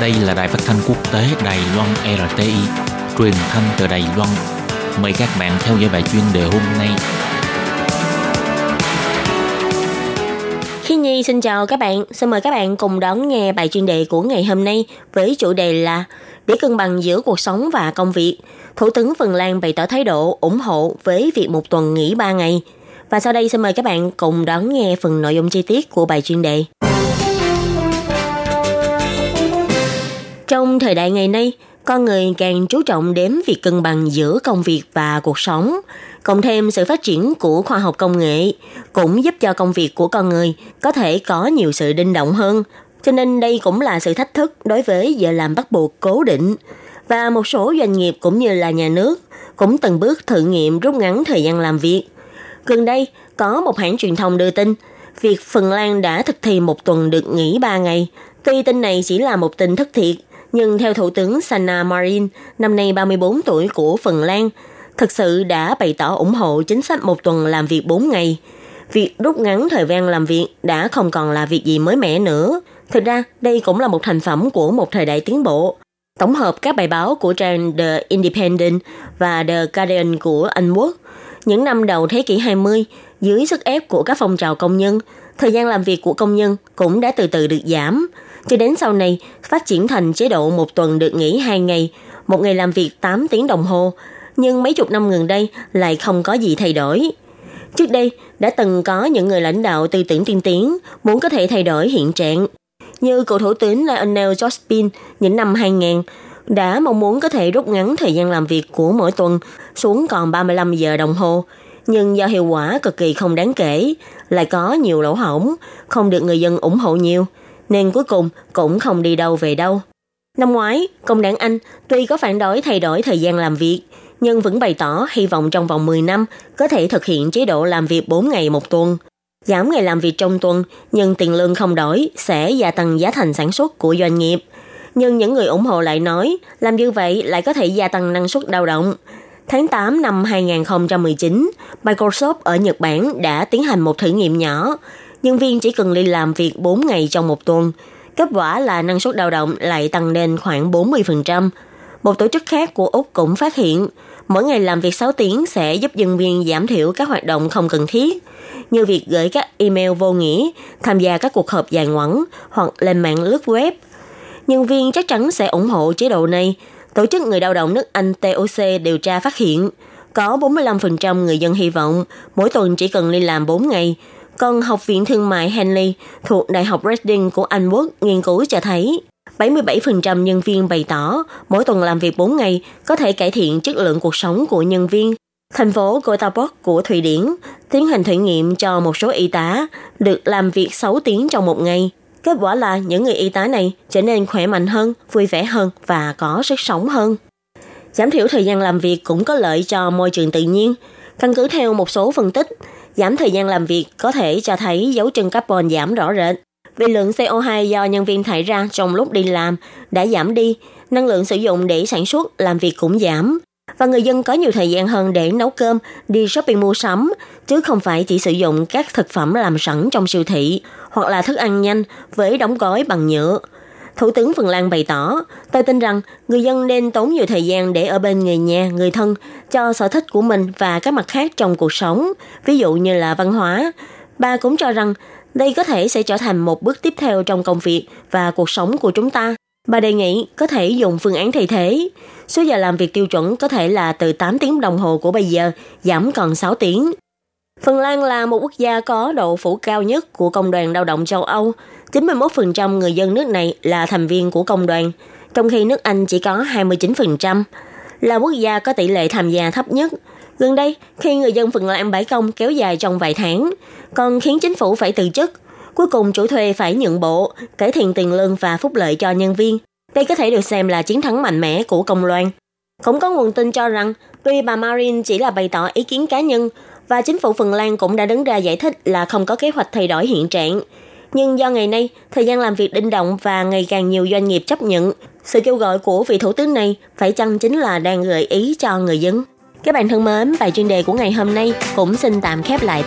Đây là đài phát thanh quốc tế Đài Loan RTI, truyền thanh từ Đài Loan. Mời các bạn theo dõi bài chuyên đề hôm nay. Khi Nhi xin chào các bạn, xin mời các bạn cùng đón nghe bài chuyên đề của ngày hôm nay với chủ đề là Để cân bằng giữa cuộc sống và công việc, Thủ tướng Phần Lan bày tỏ thái độ ủng hộ với việc một tuần nghỉ 3 ngày. Và sau đây xin mời các bạn cùng đón nghe phần nội dung chi tiết của bài chuyên đề. Trong thời đại ngày nay, con người càng chú trọng đến việc cân bằng giữa công việc và cuộc sống, cộng thêm sự phát triển của khoa học công nghệ cũng giúp cho công việc của con người có thể có nhiều sự linh động hơn. Cho nên đây cũng là sự thách thức đối với giờ làm bắt buộc cố định. Và một số doanh nghiệp cũng như là nhà nước cũng từng bước thử nghiệm rút ngắn thời gian làm việc. Gần đây, có một hãng truyền thông đưa tin, việc Phần Lan đã thực thi một tuần được nghỉ 3 ngày. Tuy tin này chỉ là một tin thất thiệt, nhưng theo Thủ tướng Sanna Marin, năm nay 34 tuổi của Phần Lan, thực sự đã bày tỏ ủng hộ chính sách một tuần làm việc 4 ngày. Việc rút ngắn thời gian làm việc đã không còn là việc gì mới mẻ nữa. Thực ra, đây cũng là một thành phẩm của một thời đại tiến bộ. Tổng hợp các bài báo của trang The Independent và The Guardian của Anh Quốc, những năm đầu thế kỷ 20, dưới sức ép của các phong trào công nhân, thời gian làm việc của công nhân cũng đã từ từ được giảm, cho đến sau này phát triển thành chế độ một tuần được nghỉ 2 ngày, một ngày làm việc 8 tiếng đồng hồ, nhưng mấy chục năm gần đây lại không có gì thay đổi. Trước đây, đã từng có những người lãnh đạo tư tưởng tiên tiến muốn có thể thay đổi hiện trạng. Như cựu thủ tướng Lionel Jospin những năm 2000 đã mong muốn có thể rút ngắn thời gian làm việc của mỗi tuần xuống còn 35 giờ đồng hồ, nhưng do hiệu quả cực kỳ không đáng kể, lại có nhiều lỗ hổng, không được người dân ủng hộ nhiều – nên cuối cùng cũng không đi đâu về đâu. Năm ngoái, Công đảng Anh tuy có phản đối thay đổi thời gian làm việc, nhưng vẫn bày tỏ hy vọng trong vòng 10 năm có thể thực hiện chế độ làm việc 4 ngày một tuần. Giảm ngày làm việc trong tuần, nhưng tiền lương không đổi sẽ gia tăng giá thành sản xuất của doanh nghiệp. Nhưng những người ủng hộ lại nói, làm như vậy lại có thể gia tăng năng suất lao động. Tháng 8 năm 2019, Microsoft ở Nhật Bản đã tiến hành một thử nghiệm nhỏ, nhân viên chỉ cần đi làm việc 4 ngày trong một tuần. Kết quả là năng suất lao động lại tăng lên khoảng 40%. Một tổ chức khác của Úc cũng phát hiện, mỗi ngày làm việc 6 tiếng sẽ giúp nhân viên giảm thiểu các hoạt động không cần thiết, như việc gửi các email vô nghĩa, tham gia các cuộc họp dài ngoẵn hoặc lên mạng lướt web. Nhân viên chắc chắn sẽ ủng hộ chế độ này. Tổ chức người lao động nước Anh TOC điều tra phát hiện, có 45% người dân hy vọng mỗi tuần chỉ cần đi làm 4 ngày, còn Học viện Thương mại Henley thuộc Đại học Reading của Anh Quốc nghiên cứu cho thấy 77% nhân viên bày tỏ mỗi tuần làm việc 4 ngày có thể cải thiện chất lượng cuộc sống của nhân viên. Thành phố Göteborg của Thụy Điển tiến hành thử nghiệm cho một số y tá được làm việc 6 tiếng trong một ngày. Kết quả là những người y tá này trở nên khỏe mạnh hơn, vui vẻ hơn và có sức sống hơn. Giảm thiểu thời gian làm việc cũng có lợi cho môi trường tự nhiên. Căn cứ theo một số phân tích, Giảm thời gian làm việc có thể cho thấy dấu chân carbon giảm rõ rệt. Vì lượng CO2 do nhân viên thải ra trong lúc đi làm đã giảm đi, năng lượng sử dụng để sản xuất làm việc cũng giảm. Và người dân có nhiều thời gian hơn để nấu cơm, đi shopping mua sắm, chứ không phải chỉ sử dụng các thực phẩm làm sẵn trong siêu thị hoặc là thức ăn nhanh với đóng gói bằng nhựa. Thủ tướng Phần Lan bày tỏ, tôi tin rằng người dân nên tốn nhiều thời gian để ở bên người nhà, người thân cho sở thích của mình và các mặt khác trong cuộc sống, ví dụ như là văn hóa. Bà cũng cho rằng đây có thể sẽ trở thành một bước tiếp theo trong công việc và cuộc sống của chúng ta. Bà đề nghị có thể dùng phương án thay thế. Số giờ làm việc tiêu chuẩn có thể là từ 8 tiếng đồng hồ của bây giờ giảm còn 6 tiếng. Phần Lan là một quốc gia có độ phủ cao nhất của Công đoàn Lao động châu Âu. 91% người dân nước này là thành viên của công đoàn, trong khi nước Anh chỉ có 29%. Là quốc gia có tỷ lệ tham gia thấp nhất. Gần đây, khi người dân Phần Lan bãi công kéo dài trong vài tháng, còn khiến chính phủ phải từ chức, cuối cùng chủ thuê phải nhận bộ, cải thiện tiền lương và phúc lợi cho nhân viên. Đây có thể được xem là chiến thắng mạnh mẽ của công đoàn. Cũng có nguồn tin cho rằng, tuy bà Marin chỉ là bày tỏ ý kiến cá nhân, và chính phủ Phần Lan cũng đã đứng ra giải thích là không có kế hoạch thay đổi hiện trạng. Nhưng do ngày nay, thời gian làm việc linh động và ngày càng nhiều doanh nghiệp chấp nhận, sự kêu gọi của vị thủ tướng này phải chăng chính là đang gợi ý cho người dân. Các bạn thân mến, bài chuyên đề của ngày hôm nay cũng xin tạm khép lại tại